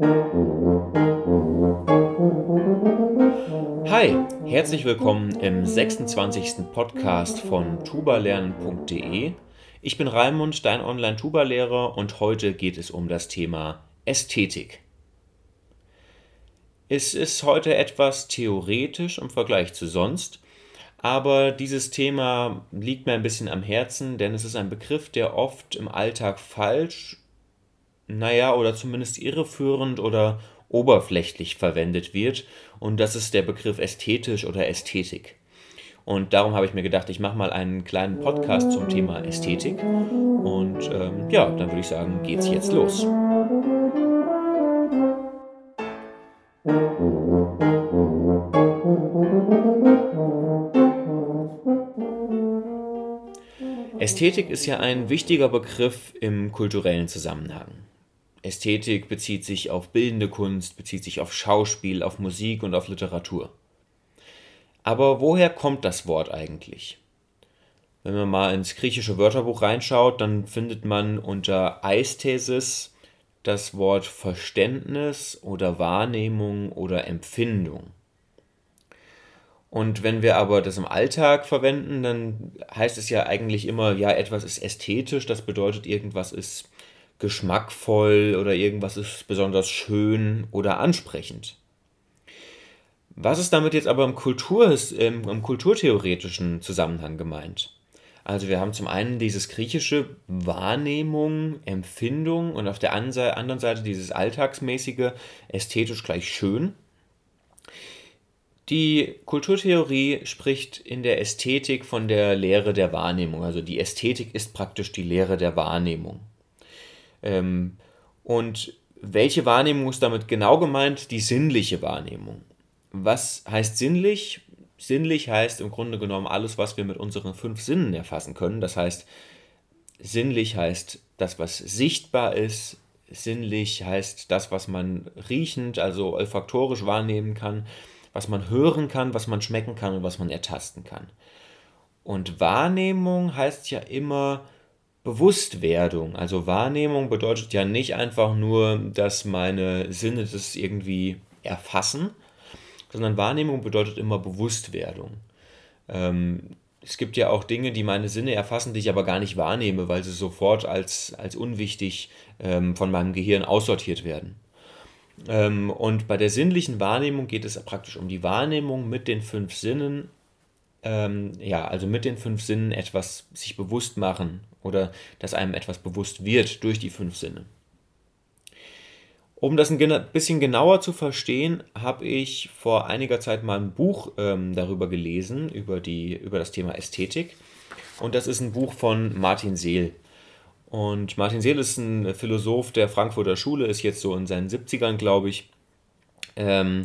Hi, herzlich willkommen im 26. Podcast von tubalernen.de. Ich bin Raimund, dein Online-Tuba-Lehrer und heute geht es um das Thema Ästhetik. Es ist heute etwas theoretisch im Vergleich zu sonst, aber dieses Thema liegt mir ein bisschen am Herzen, denn es ist ein Begriff, der oft im Alltag falsch, naja, oder zumindest irreführend oder oberflächlich verwendet wird. Und das ist der Begriff ästhetisch oder Ästhetik. Und darum habe ich mir gedacht, ich mache mal einen kleinen Podcast zum Thema Ästhetik. Und ähm, ja, dann würde ich sagen, geht's jetzt los. Ästhetik ist ja ein wichtiger Begriff im kulturellen Zusammenhang. Ästhetik bezieht sich auf bildende Kunst, bezieht sich auf Schauspiel, auf Musik und auf Literatur. Aber woher kommt das Wort eigentlich? Wenn man mal ins griechische Wörterbuch reinschaut, dann findet man unter Eisthesis das Wort Verständnis oder Wahrnehmung oder Empfindung. Und wenn wir aber das im Alltag verwenden, dann heißt es ja eigentlich immer, ja, etwas ist ästhetisch, das bedeutet, irgendwas ist geschmackvoll oder irgendwas ist besonders schön oder ansprechend. Was ist damit jetzt aber im, Kultur, im, im kulturtheoretischen Zusammenhang gemeint? Also wir haben zum einen dieses griechische Wahrnehmung, Empfindung und auf der anderen Seite dieses alltagsmäßige ästhetisch gleich schön. Die Kulturtheorie spricht in der Ästhetik von der Lehre der Wahrnehmung. Also die Ästhetik ist praktisch die Lehre der Wahrnehmung. Ähm, und welche Wahrnehmung ist damit genau gemeint? Die sinnliche Wahrnehmung. Was heißt sinnlich? Sinnlich heißt im Grunde genommen alles, was wir mit unseren fünf Sinnen erfassen können. Das heißt, sinnlich heißt das, was sichtbar ist. Sinnlich heißt das, was man riechend, also olfaktorisch wahrnehmen kann was man hören kann, was man schmecken kann und was man ertasten kann. Und Wahrnehmung heißt ja immer Bewusstwerdung. Also Wahrnehmung bedeutet ja nicht einfach nur, dass meine Sinne das irgendwie erfassen, sondern Wahrnehmung bedeutet immer Bewusstwerdung. Ähm, es gibt ja auch Dinge, die meine Sinne erfassen, die ich aber gar nicht wahrnehme, weil sie sofort als, als unwichtig ähm, von meinem Gehirn aussortiert werden. Ähm, und bei der sinnlichen Wahrnehmung geht es praktisch um die Wahrnehmung mit den fünf Sinnen, ähm, ja, also mit den fünf Sinnen etwas sich bewusst machen oder dass einem etwas bewusst wird durch die fünf Sinne. Um das ein bisschen genauer zu verstehen, habe ich vor einiger Zeit mal ein Buch ähm, darüber gelesen, über, die, über das Thema Ästhetik. Und das ist ein Buch von Martin Seel. Und Martin Seel ist ein Philosoph der Frankfurter Schule, ist jetzt so in seinen 70ern, glaube ich. Ähm,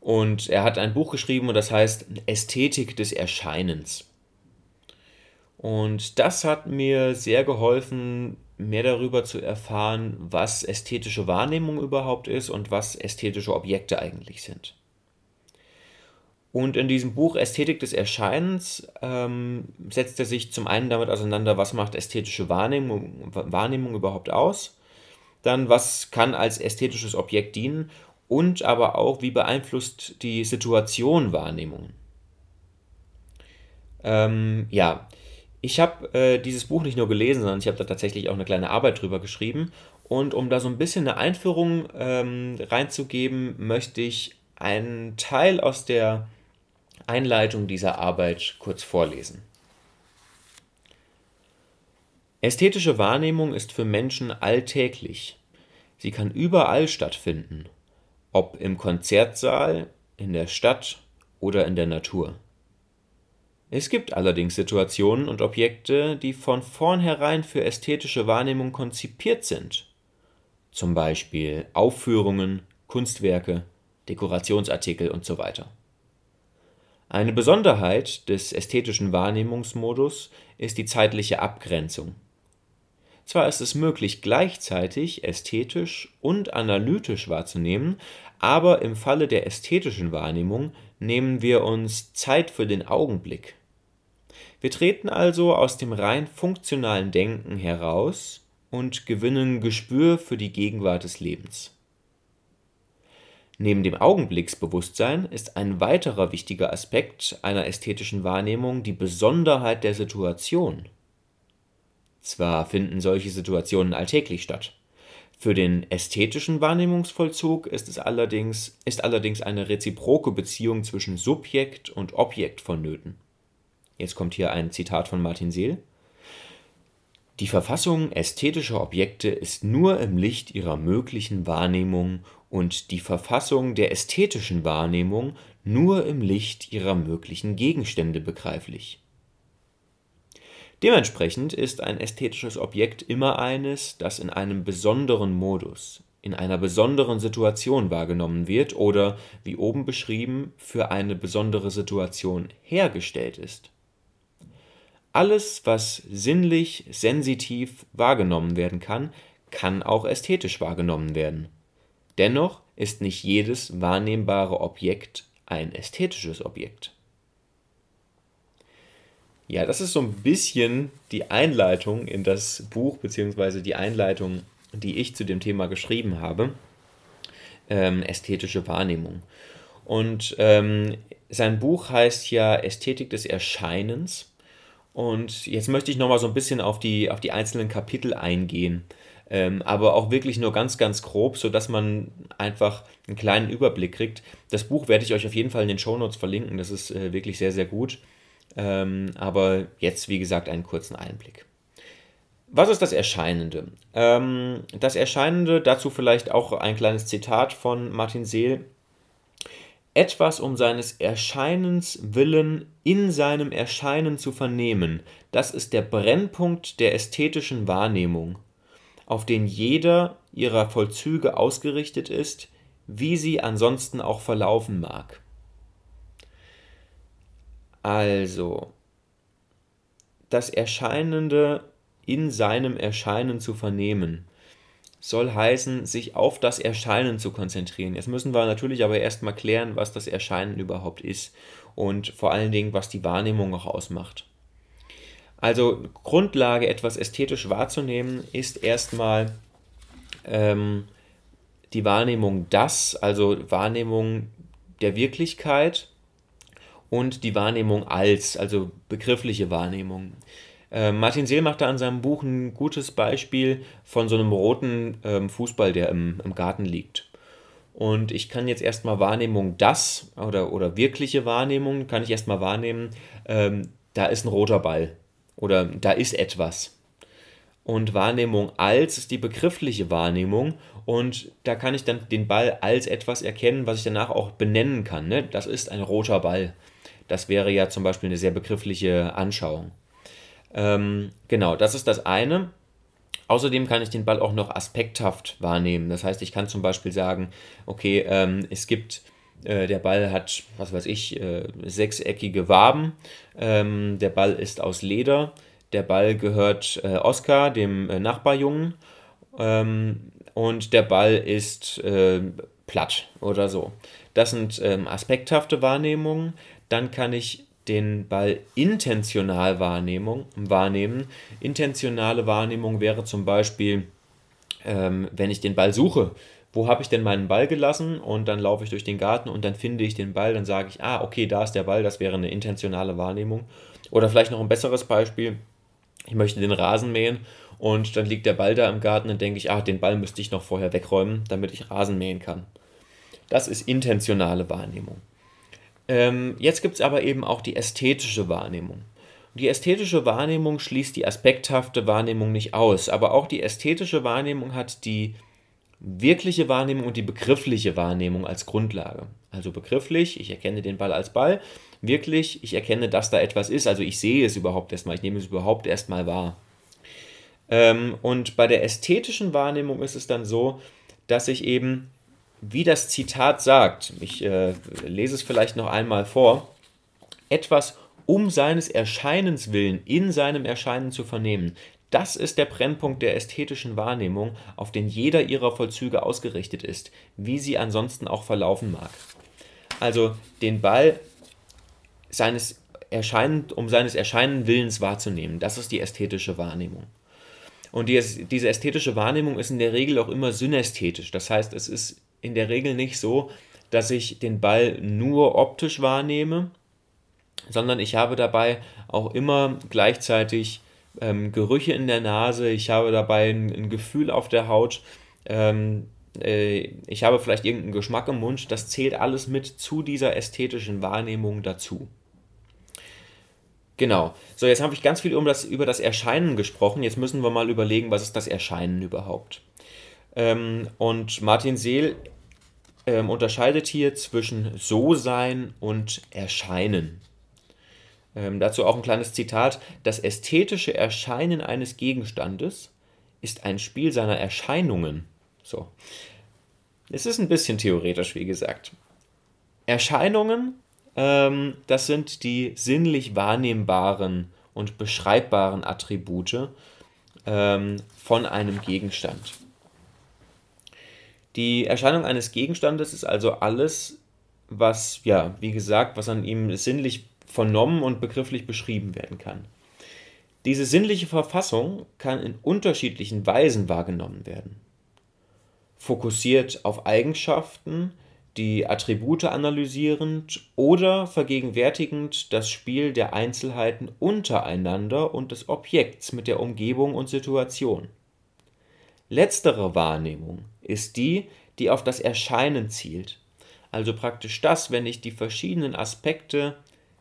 und er hat ein Buch geschrieben und das heißt Ästhetik des Erscheinens. Und das hat mir sehr geholfen, mehr darüber zu erfahren, was ästhetische Wahrnehmung überhaupt ist und was ästhetische Objekte eigentlich sind. Und in diesem Buch Ästhetik des Erscheinens ähm, setzt er sich zum einen damit auseinander, was macht ästhetische Wahrnehmung, Wahrnehmung überhaupt aus, dann was kann als ästhetisches Objekt dienen und aber auch, wie beeinflusst die Situation Wahrnehmung. Ähm, ja, ich habe äh, dieses Buch nicht nur gelesen, sondern ich habe da tatsächlich auch eine kleine Arbeit drüber geschrieben. Und um da so ein bisschen eine Einführung ähm, reinzugeben, möchte ich einen Teil aus der Einleitung dieser Arbeit kurz vorlesen. Ästhetische Wahrnehmung ist für Menschen alltäglich. Sie kann überall stattfinden, ob im Konzertsaal, in der Stadt oder in der Natur. Es gibt allerdings Situationen und Objekte, die von vornherein für ästhetische Wahrnehmung konzipiert sind. Zum Beispiel Aufführungen, Kunstwerke, Dekorationsartikel und so weiter. Eine Besonderheit des ästhetischen Wahrnehmungsmodus ist die zeitliche Abgrenzung. Zwar ist es möglich, gleichzeitig ästhetisch und analytisch wahrzunehmen, aber im Falle der ästhetischen Wahrnehmung nehmen wir uns Zeit für den Augenblick. Wir treten also aus dem rein funktionalen Denken heraus und gewinnen Gespür für die Gegenwart des Lebens. Neben dem Augenblicksbewusstsein ist ein weiterer wichtiger Aspekt einer ästhetischen Wahrnehmung die Besonderheit der Situation. Zwar finden solche Situationen alltäglich statt. Für den ästhetischen Wahrnehmungsvollzug ist es allerdings, ist allerdings eine reziproke Beziehung zwischen Subjekt und Objekt vonnöten. Jetzt kommt hier ein Zitat von Martin Seel. Die Verfassung ästhetischer Objekte ist nur im Licht ihrer möglichen Wahrnehmung und die Verfassung der ästhetischen Wahrnehmung nur im Licht ihrer möglichen Gegenstände begreiflich. Dementsprechend ist ein ästhetisches Objekt immer eines, das in einem besonderen Modus, in einer besonderen Situation wahrgenommen wird oder, wie oben beschrieben, für eine besondere Situation hergestellt ist. Alles, was sinnlich, sensitiv wahrgenommen werden kann, kann auch ästhetisch wahrgenommen werden. Dennoch ist nicht jedes wahrnehmbare Objekt ein ästhetisches Objekt. Ja, das ist so ein bisschen die Einleitung in das Buch, beziehungsweise die Einleitung, die ich zu dem Thema geschrieben habe. Ähm, ästhetische Wahrnehmung. Und ähm, sein Buch heißt ja Ästhetik des Erscheinens. Und jetzt möchte ich nochmal so ein bisschen auf die, auf die einzelnen Kapitel eingehen. Ähm, aber auch wirklich nur ganz, ganz grob, sodass man einfach einen kleinen Überblick kriegt. Das Buch werde ich euch auf jeden Fall in den Shownotes verlinken. Das ist äh, wirklich sehr, sehr gut. Ähm, aber jetzt, wie gesagt, einen kurzen Einblick. Was ist das Erscheinende? Ähm, das Erscheinende, dazu vielleicht auch ein kleines Zitat von Martin Seel. Etwas um seines Erscheinens willen in seinem Erscheinen zu vernehmen, das ist der Brennpunkt der ästhetischen Wahrnehmung, auf den jeder ihrer Vollzüge ausgerichtet ist, wie sie ansonsten auch verlaufen mag. Also, das Erscheinende in seinem Erscheinen zu vernehmen, soll heißen, sich auf das Erscheinen zu konzentrieren. Jetzt müssen wir natürlich aber erstmal klären, was das Erscheinen überhaupt ist und vor allen Dingen, was die Wahrnehmung auch ausmacht. Also Grundlage, etwas ästhetisch wahrzunehmen, ist erstmal ähm, die Wahrnehmung das, also Wahrnehmung der Wirklichkeit und die Wahrnehmung als, also begriffliche Wahrnehmung. Äh, Martin Seel macht da in seinem Buch ein gutes Beispiel von so einem roten ähm, Fußball, der im, im Garten liegt. Und ich kann jetzt erstmal Wahrnehmung das oder, oder wirkliche Wahrnehmung, kann ich erstmal wahrnehmen, ähm, da ist ein roter Ball oder da ist etwas. Und Wahrnehmung als ist die begriffliche Wahrnehmung und da kann ich dann den Ball als etwas erkennen, was ich danach auch benennen kann. Ne? Das ist ein roter Ball. Das wäre ja zum Beispiel eine sehr begriffliche Anschauung. Ähm, genau, das ist das eine. Außerdem kann ich den Ball auch noch aspekthaft wahrnehmen. Das heißt, ich kann zum Beispiel sagen, okay, ähm, es gibt, äh, der Ball hat, was weiß ich, äh, sechseckige Waben. Ähm, der Ball ist aus Leder. Der Ball gehört äh, Oskar, dem äh, Nachbarjungen. Ähm, und der Ball ist äh, platt oder so. Das sind ähm, aspekthafte Wahrnehmungen dann kann ich den Ball intentional Wahrnehmung, wahrnehmen. Intentionale Wahrnehmung wäre zum Beispiel, ähm, wenn ich den Ball suche. Wo habe ich denn meinen Ball gelassen? Und dann laufe ich durch den Garten und dann finde ich den Ball. Dann sage ich, ah, okay, da ist der Ball. Das wäre eine intentionale Wahrnehmung. Oder vielleicht noch ein besseres Beispiel. Ich möchte den Rasen mähen und dann liegt der Ball da im Garten. Dann denke ich, ah, den Ball müsste ich noch vorher wegräumen, damit ich Rasen mähen kann. Das ist intentionale Wahrnehmung. Ähm, jetzt gibt es aber eben auch die ästhetische Wahrnehmung. Die ästhetische Wahrnehmung schließt die aspekthafte Wahrnehmung nicht aus, aber auch die ästhetische Wahrnehmung hat die wirkliche Wahrnehmung und die begriffliche Wahrnehmung als Grundlage. Also begrifflich, ich erkenne den Ball als Ball, wirklich, ich erkenne, dass da etwas ist, also ich sehe es überhaupt erstmal, ich nehme es überhaupt erstmal wahr. Ähm, und bei der ästhetischen Wahrnehmung ist es dann so, dass ich eben wie das Zitat sagt, ich äh, lese es vielleicht noch einmal vor, etwas um seines Erscheinens willen in seinem Erscheinen zu vernehmen. Das ist der Brennpunkt der ästhetischen Wahrnehmung, auf den jeder ihrer Vollzüge ausgerichtet ist, wie sie ansonsten auch verlaufen mag. Also den Ball seines Erscheinen, um seines Erscheinen Willens wahrzunehmen, das ist die ästhetische Wahrnehmung. Und die, diese ästhetische Wahrnehmung ist in der Regel auch immer synästhetisch. Das heißt, es ist in der Regel nicht so, dass ich den Ball nur optisch wahrnehme, sondern ich habe dabei auch immer gleichzeitig ähm, Gerüche in der Nase, ich habe dabei ein, ein Gefühl auf der Haut, ähm, äh, ich habe vielleicht irgendeinen Geschmack im Mund, das zählt alles mit zu dieser ästhetischen Wahrnehmung dazu. Genau. So, jetzt habe ich ganz viel um das, über das Erscheinen gesprochen. Jetzt müssen wir mal überlegen, was ist das Erscheinen überhaupt? Ähm, und Martin Seel ähm, unterscheidet hier zwischen So-Sein und Erscheinen. Ähm, dazu auch ein kleines Zitat. Das ästhetische Erscheinen eines Gegenstandes ist ein Spiel seiner Erscheinungen. So. Es ist ein bisschen theoretisch, wie gesagt. Erscheinungen ähm, das sind die sinnlich wahrnehmbaren und beschreibbaren Attribute ähm, von einem Gegenstand. Die Erscheinung eines Gegenstandes ist also alles, was, ja, wie gesagt, was an ihm sinnlich vernommen und begrifflich beschrieben werden kann. Diese sinnliche Verfassung kann in unterschiedlichen Weisen wahrgenommen werden. Fokussiert auf Eigenschaften, die Attribute analysierend oder vergegenwärtigend das Spiel der Einzelheiten untereinander und des Objekts mit der Umgebung und Situation. Letztere Wahrnehmung ist die, die auf das Erscheinen zielt, also praktisch das, wenn ich die verschiedenen Aspekte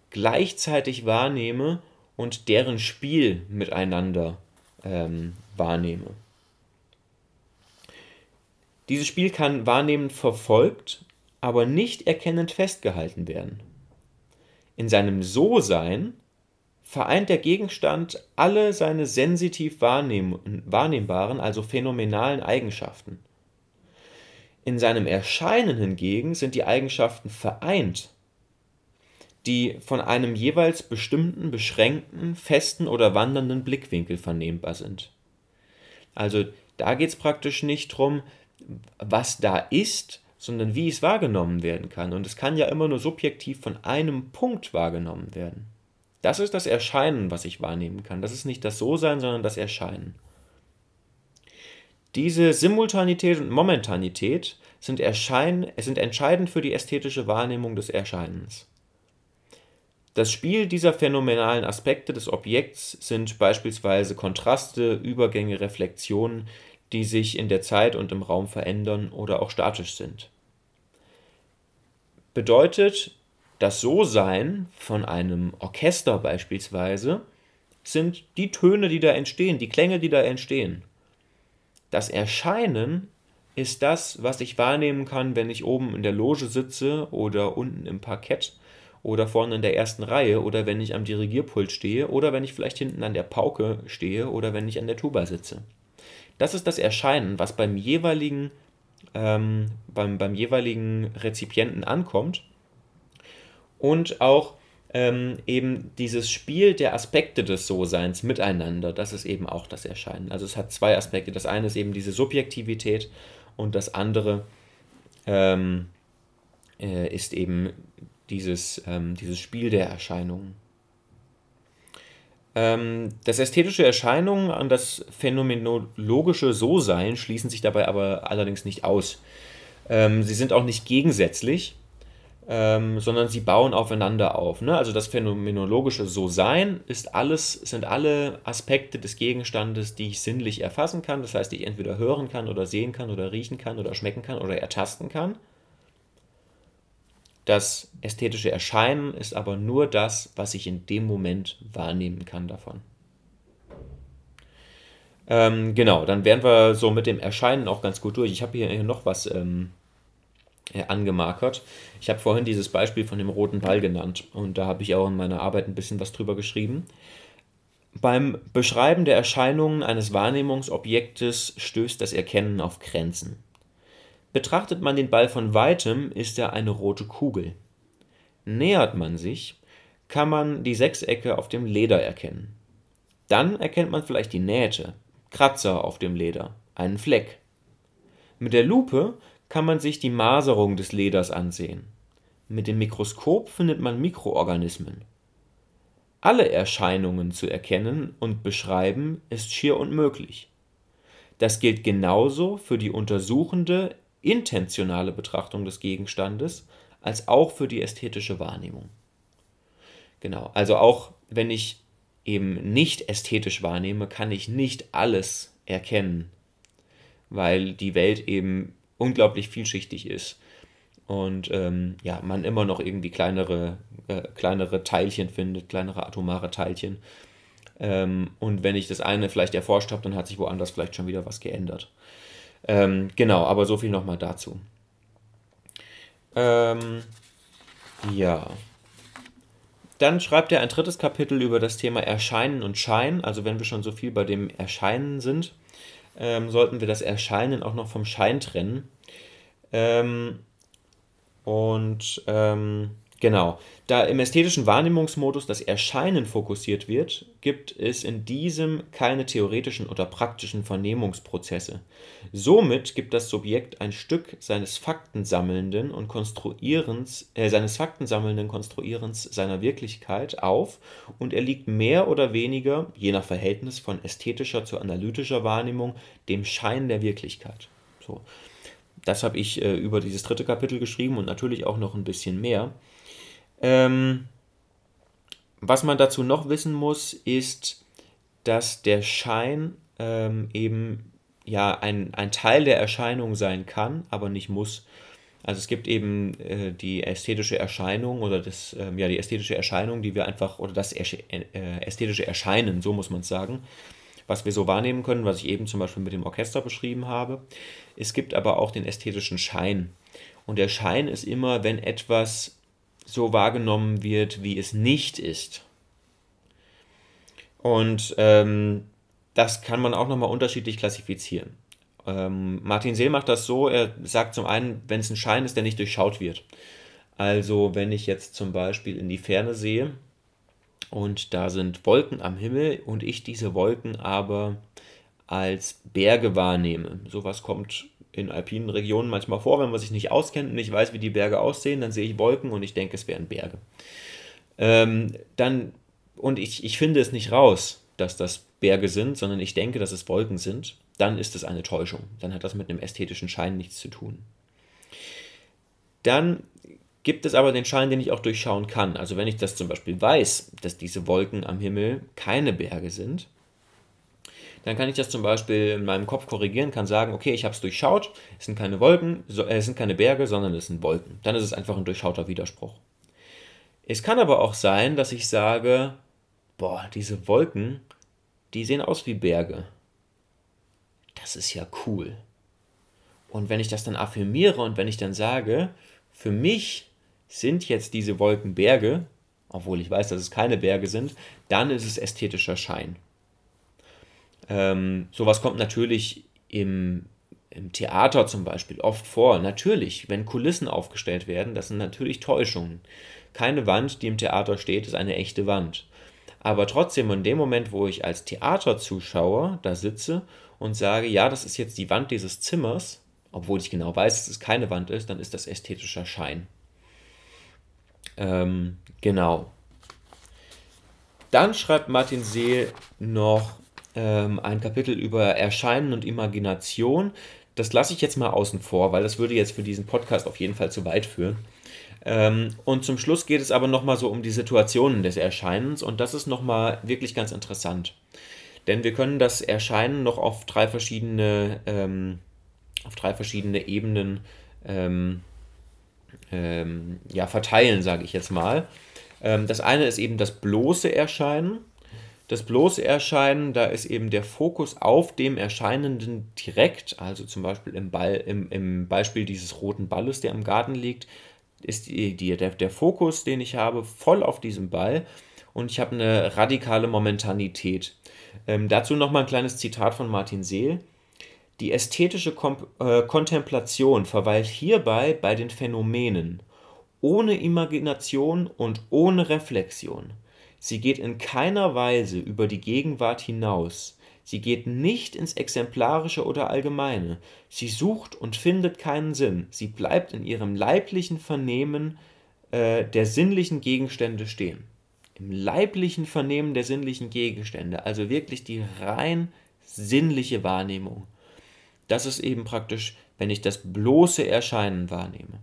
gleichzeitig wahrnehme und deren Spiel miteinander ähm, wahrnehme. Dieses Spiel kann wahrnehmend verfolgt aber nicht erkennend festgehalten werden. In seinem So-Sein vereint der Gegenstand alle seine sensitiv wahrnehmbaren, also phänomenalen Eigenschaften. In seinem Erscheinen hingegen sind die Eigenschaften vereint, die von einem jeweils bestimmten, beschränkten, festen oder wandernden Blickwinkel vernehmbar sind. Also da geht es praktisch nicht darum, was da ist, sondern wie es wahrgenommen werden kann. Und es kann ja immer nur subjektiv von einem Punkt wahrgenommen werden. Das ist das Erscheinen, was ich wahrnehmen kann. Das ist nicht das So-Sein, sondern das Erscheinen. Diese Simultanität und Momentanität sind, erschein sind entscheidend für die ästhetische Wahrnehmung des Erscheinens. Das Spiel dieser phänomenalen Aspekte des Objekts sind beispielsweise Kontraste, Übergänge, Reflexionen, die sich in der Zeit und im Raum verändern oder auch statisch sind. Bedeutet, das So-Sein von einem Orchester beispielsweise sind die Töne, die da entstehen, die Klänge, die da entstehen. Das Erscheinen ist das, was ich wahrnehmen kann, wenn ich oben in der Loge sitze oder unten im Parkett oder vorne in der ersten Reihe oder wenn ich am Dirigierpult stehe oder wenn ich vielleicht hinten an der Pauke stehe oder wenn ich an der Tuba sitze. Das ist das Erscheinen, was beim jeweiligen, ähm, beim, beim jeweiligen Rezipienten ankommt. Und auch ähm, eben dieses Spiel der Aspekte des So-Seins miteinander, das ist eben auch das Erscheinen. Also es hat zwei Aspekte. Das eine ist eben diese Subjektivität und das andere ähm, äh, ist eben dieses, ähm, dieses Spiel der Erscheinungen. Ähm, das ästhetische Erscheinungen an das phänomenologische So-Sein schließen sich dabei aber allerdings nicht aus. Ähm, sie sind auch nicht gegensätzlich, ähm, sondern sie bauen aufeinander auf. Ne? Also das phänomenologische So-Sein ist alles, sind alle Aspekte des Gegenstandes, die ich sinnlich erfassen kann. Das heißt, die ich entweder hören kann oder sehen kann oder riechen kann oder schmecken kann oder ertasten kann. Das ästhetische Erscheinen ist aber nur das, was ich in dem Moment wahrnehmen kann davon. Ähm, genau, dann wären wir so mit dem Erscheinen auch ganz gut durch. Ich habe hier noch was ähm, äh, angemarkert. Ich habe vorhin dieses Beispiel von dem roten Ball genannt und da habe ich auch in meiner Arbeit ein bisschen was drüber geschrieben. Beim Beschreiben der Erscheinungen eines Wahrnehmungsobjektes stößt das Erkennen auf Grenzen. Betrachtet man den Ball von weitem, ist er eine rote Kugel. Nähert man sich, kann man die Sechsecke auf dem Leder erkennen. Dann erkennt man vielleicht die Nähte, Kratzer auf dem Leder, einen Fleck. Mit der Lupe kann man sich die Maserung des Leders ansehen. Mit dem Mikroskop findet man Mikroorganismen. Alle Erscheinungen zu erkennen und beschreiben ist schier unmöglich. Das gilt genauso für die untersuchende intentionale Betrachtung des Gegenstandes als auch für die ästhetische Wahrnehmung. Genau, also auch wenn ich eben nicht ästhetisch wahrnehme, kann ich nicht alles erkennen, weil die Welt eben unglaublich vielschichtig ist und ähm, ja, man immer noch irgendwie kleinere, äh, kleinere Teilchen findet, kleinere atomare Teilchen. Ähm, und wenn ich das eine vielleicht erforscht habe, dann hat sich woanders vielleicht schon wieder was geändert. Ähm, genau, aber so viel nochmal dazu. Ähm, ja. Dann schreibt er ein drittes Kapitel über das Thema Erscheinen und Schein. Also wenn wir schon so viel bei dem Erscheinen sind, ähm, sollten wir das Erscheinen auch noch vom Schein trennen. Ähm, und ähm, genau, da im ästhetischen Wahrnehmungsmodus das Erscheinen fokussiert wird, gibt es in diesem keine theoretischen oder praktischen Vernehmungsprozesse. Somit gibt das Subjekt ein Stück seines Faktensammelnden und Konstruierens, äh, seines Faktensammelnden Konstruierens seiner Wirklichkeit auf und er liegt mehr oder weniger, je nach Verhältnis von ästhetischer zu analytischer Wahrnehmung, dem Schein der Wirklichkeit. So. Das habe ich äh, über dieses dritte Kapitel geschrieben und natürlich auch noch ein bisschen mehr. Ähm, was man dazu noch wissen muss, ist, dass der Schein ähm, eben ja ein, ein Teil der Erscheinung sein kann, aber nicht muss. Also es gibt eben äh, die ästhetische Erscheinung oder das, ähm, ja, die ästhetische Erscheinung, die wir einfach, oder das äh, ästhetische Erscheinen, so muss man es sagen, was wir so wahrnehmen können, was ich eben zum Beispiel mit dem Orchester beschrieben habe. Es gibt aber auch den ästhetischen Schein. Und der Schein ist immer, wenn etwas so wahrgenommen wird, wie es nicht ist. Und ähm, das kann man auch nochmal unterschiedlich klassifizieren. Ähm, Martin Seel macht das so, er sagt zum einen, wenn es ein Schein ist, der nicht durchschaut wird. Also wenn ich jetzt zum Beispiel in die Ferne sehe und da sind Wolken am Himmel und ich diese Wolken aber als Berge wahrnehme. Sowas kommt in alpinen Regionen manchmal vor, wenn man sich nicht auskennt und nicht weiß, wie die Berge aussehen, dann sehe ich Wolken und ich denke, es wären Berge. Ähm, dann, und ich, ich finde es nicht raus, dass das Berge sind, sondern ich denke, dass es Wolken sind, dann ist es eine Täuschung. Dann hat das mit einem ästhetischen Schein nichts zu tun. Dann gibt es aber den Schein, den ich auch durchschauen kann. Also wenn ich das zum Beispiel weiß, dass diese Wolken am Himmel keine Berge sind, dann kann ich das zum Beispiel in meinem Kopf korrigieren, kann sagen, okay, ich habe es durchschaut, es sind keine Wolken, äh, es sind keine Berge, sondern es sind Wolken. Dann ist es einfach ein durchschauter Widerspruch. Es kann aber auch sein, dass ich sage, boah, diese Wolken, die sehen aus wie Berge. Das ist ja cool. Und wenn ich das dann affirmiere und wenn ich dann sage, für mich sind jetzt diese Wolken Berge, obwohl ich weiß, dass es keine Berge sind, dann ist es ästhetischer Schein. Ähm, sowas kommt natürlich im, im Theater zum Beispiel oft vor. Natürlich, wenn Kulissen aufgestellt werden, das sind natürlich Täuschungen. Keine Wand, die im Theater steht, ist eine echte Wand. Aber trotzdem, in dem Moment, wo ich als Theaterzuschauer da sitze und sage, ja, das ist jetzt die Wand dieses Zimmers, obwohl ich genau weiß, dass es keine Wand ist, dann ist das ästhetischer Schein. Ähm, genau. Dann schreibt Martin Seel noch ähm, ein Kapitel über Erscheinen und Imagination. Das lasse ich jetzt mal außen vor, weil das würde jetzt für diesen Podcast auf jeden Fall zu weit führen. Ähm, und zum Schluss geht es aber nochmal so um die Situationen des Erscheinens und das ist nochmal wirklich ganz interessant. Denn wir können das Erscheinen noch auf drei verschiedene, ähm, auf drei verschiedene Ebenen ähm, ähm ja, verteilen, sage ich jetzt mal. Ähm, das eine ist eben das bloße Erscheinen. Das bloße Erscheinen, da ist eben der Fokus auf dem Erscheinenden direkt, also zum Beispiel im, Ball, im, im Beispiel dieses roten Balles, der im Garten liegt, ist die, die, der, der Fokus, den ich habe, voll auf diesem Ball und ich habe eine radikale Momentanität. Ähm, dazu nochmal ein kleines Zitat von Martin Seel. Die ästhetische Kom äh, Kontemplation verweilt hierbei bei den Phänomenen, ohne Imagination und ohne Reflexion. Sie geht in keiner Weise über die Gegenwart hinaus. Sie geht nicht ins Exemplarische oder Allgemeine. Sie sucht und findet keinen Sinn. Sie bleibt in ihrem leiblichen Vernehmen äh, der sinnlichen Gegenstände stehen. Im leiblichen Vernehmen der sinnlichen Gegenstände, also wirklich die rein sinnliche Wahrnehmung. Das ist eben praktisch wenn ich das bloße Erscheinen wahrnehme.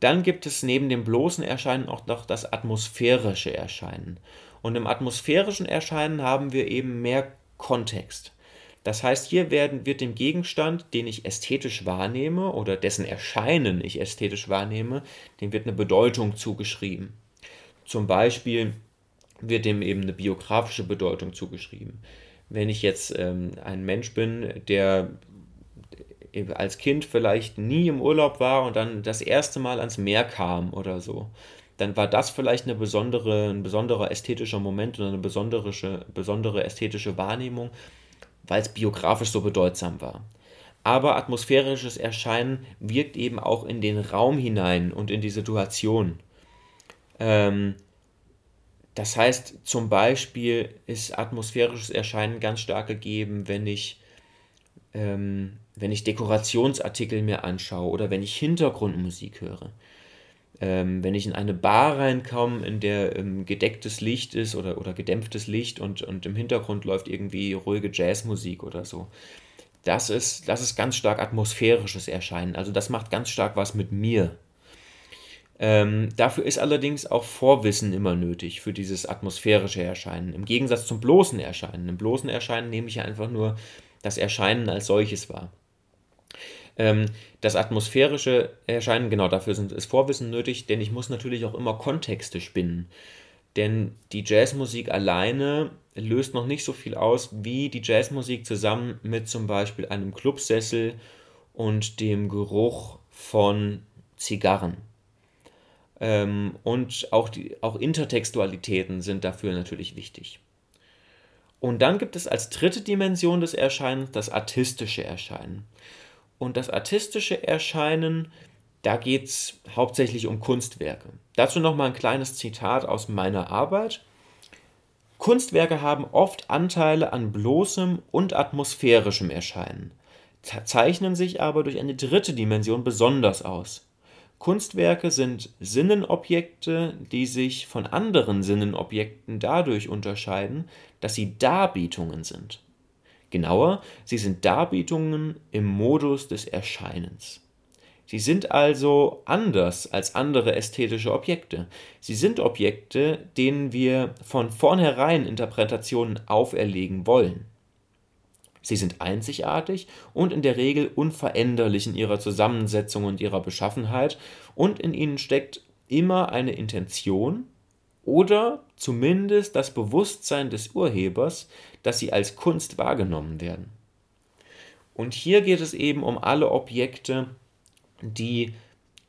Dann gibt es neben dem bloßen Erscheinen auch noch das atmosphärische Erscheinen. Und im atmosphärischen Erscheinen haben wir eben mehr Kontext. Das heißt, hier werden, wird dem Gegenstand, den ich ästhetisch wahrnehme oder dessen Erscheinen ich ästhetisch wahrnehme, dem wird eine Bedeutung zugeschrieben. Zum Beispiel wird dem eben eine biografische Bedeutung zugeschrieben. Wenn ich jetzt ähm, ein Mensch bin, der als Kind vielleicht nie im Urlaub war und dann das erste Mal ans Meer kam oder so, dann war das vielleicht eine besondere, ein besonderer ästhetischer Moment oder eine besondere, besondere ästhetische Wahrnehmung, weil es biografisch so bedeutsam war. Aber atmosphärisches Erscheinen wirkt eben auch in den Raum hinein und in die Situation. Ähm, das heißt, zum Beispiel ist atmosphärisches Erscheinen ganz stark gegeben, wenn ich, ähm, wenn ich Dekorationsartikel mir anschaue oder wenn ich Hintergrundmusik höre. Ähm, wenn ich in eine Bar reinkomme, in der ähm, gedecktes Licht ist oder, oder gedämpftes Licht und, und im Hintergrund läuft irgendwie ruhige Jazzmusik oder so. Das ist, das ist ganz stark atmosphärisches Erscheinen. Also das macht ganz stark was mit mir. Ähm, dafür ist allerdings auch Vorwissen immer nötig für dieses atmosphärische Erscheinen. Im Gegensatz zum bloßen Erscheinen. Im bloßen Erscheinen nehme ich einfach nur das Erscheinen als solches wahr. Ähm, das atmosphärische Erscheinen, genau dafür ist Vorwissen nötig, denn ich muss natürlich auch immer Kontexte spinnen. Denn die Jazzmusik alleine löst noch nicht so viel aus wie die Jazzmusik zusammen mit zum Beispiel einem Clubsessel und dem Geruch von Zigarren. Ähm, und auch, die, auch Intertextualitäten sind dafür natürlich wichtig. Und dann gibt es als dritte Dimension des Erscheinens das artistische Erscheinen. Und das artistische Erscheinen, da geht es hauptsächlich um Kunstwerke. Dazu nochmal ein kleines Zitat aus meiner Arbeit. Kunstwerke haben oft Anteile an bloßem und atmosphärischem Erscheinen, zeichnen sich aber durch eine dritte Dimension besonders aus. Kunstwerke sind Sinnenobjekte, die sich von anderen Sinnenobjekten dadurch unterscheiden, dass sie Darbietungen sind. Genauer, sie sind Darbietungen im Modus des Erscheinens. Sie sind also anders als andere ästhetische Objekte. Sie sind Objekte, denen wir von vornherein Interpretationen auferlegen wollen. Sie sind einzigartig und in der Regel unveränderlich in ihrer Zusammensetzung und ihrer Beschaffenheit und in ihnen steckt immer eine Intention oder zumindest das Bewusstsein des Urhebers, dass sie als Kunst wahrgenommen werden. Und hier geht es eben um alle Objekte, die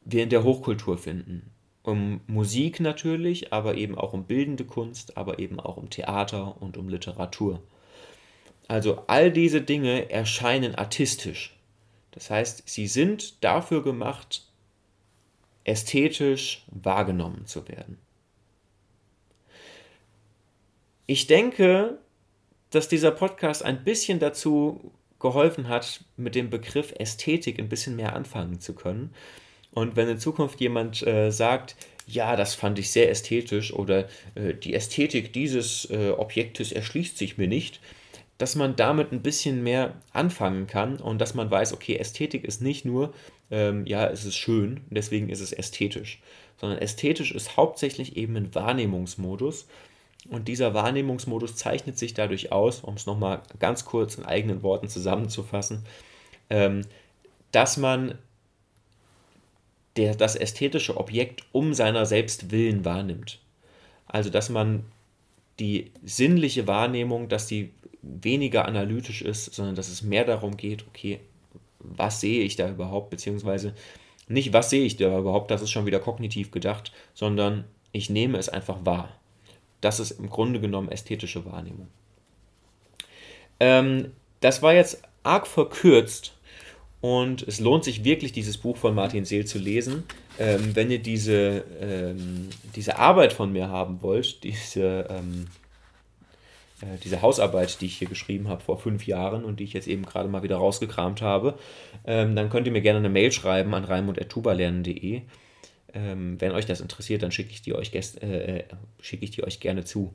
wir in der Hochkultur finden. Um Musik natürlich, aber eben auch um bildende Kunst, aber eben auch um Theater und um Literatur. Also all diese Dinge erscheinen artistisch. Das heißt, sie sind dafür gemacht, ästhetisch wahrgenommen zu werden. Ich denke, dass dieser Podcast ein bisschen dazu geholfen hat, mit dem Begriff Ästhetik ein bisschen mehr anfangen zu können. Und wenn in Zukunft jemand äh, sagt, ja, das fand ich sehr ästhetisch oder äh, die Ästhetik dieses äh, Objektes erschließt sich mir nicht, dass man damit ein bisschen mehr anfangen kann und dass man weiß, okay, Ästhetik ist nicht nur, ähm, ja, es ist schön, deswegen ist es ästhetisch, sondern ästhetisch ist hauptsächlich eben ein Wahrnehmungsmodus. Und dieser Wahrnehmungsmodus zeichnet sich dadurch aus, um es nochmal ganz kurz in eigenen Worten zusammenzufassen, ähm, dass man der, das ästhetische Objekt um seiner selbst willen wahrnimmt. Also dass man die sinnliche Wahrnehmung, dass die weniger analytisch ist, sondern dass es mehr darum geht, okay, was sehe ich da überhaupt, beziehungsweise nicht, was sehe ich da überhaupt, das ist schon wieder kognitiv gedacht, sondern ich nehme es einfach wahr. Das ist im Grunde genommen ästhetische Wahrnehmung. Ähm, das war jetzt arg verkürzt und es lohnt sich wirklich, dieses Buch von Martin Seel zu lesen. Ähm, wenn ihr diese, ähm, diese Arbeit von mir haben wollt, diese, ähm, äh, diese Hausarbeit, die ich hier geschrieben habe vor fünf Jahren und die ich jetzt eben gerade mal wieder rausgekramt habe, ähm, dann könnt ihr mir gerne eine Mail schreiben an raimund.tubalernen.de. Ähm, wenn euch das interessiert, dann schicke ich die euch, äh, äh, schicke ich die euch gerne zu.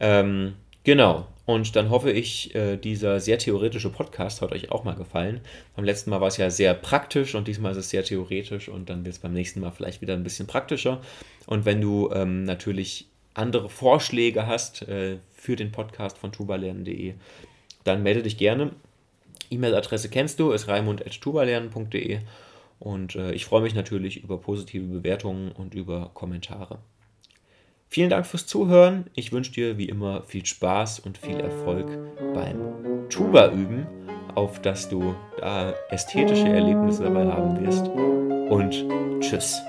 Ähm, Genau. Und dann hoffe ich, äh, dieser sehr theoretische Podcast hat euch auch mal gefallen. Beim letzten Mal war es ja sehr praktisch und diesmal ist es sehr theoretisch und dann wird es beim nächsten Mal vielleicht wieder ein bisschen praktischer. Und wenn du ähm, natürlich andere Vorschläge hast äh, für den Podcast von tubalernen.de, dann melde dich gerne. E-Mail-Adresse kennst du, ist raimund.tubalernen.de und äh, ich freue mich natürlich über positive Bewertungen und über Kommentare. Vielen Dank fürs Zuhören. Ich wünsche dir wie immer viel Spaß und viel Erfolg beim Tuba üben, auf dass du da ästhetische Erlebnisse dabei haben wirst. Und tschüss.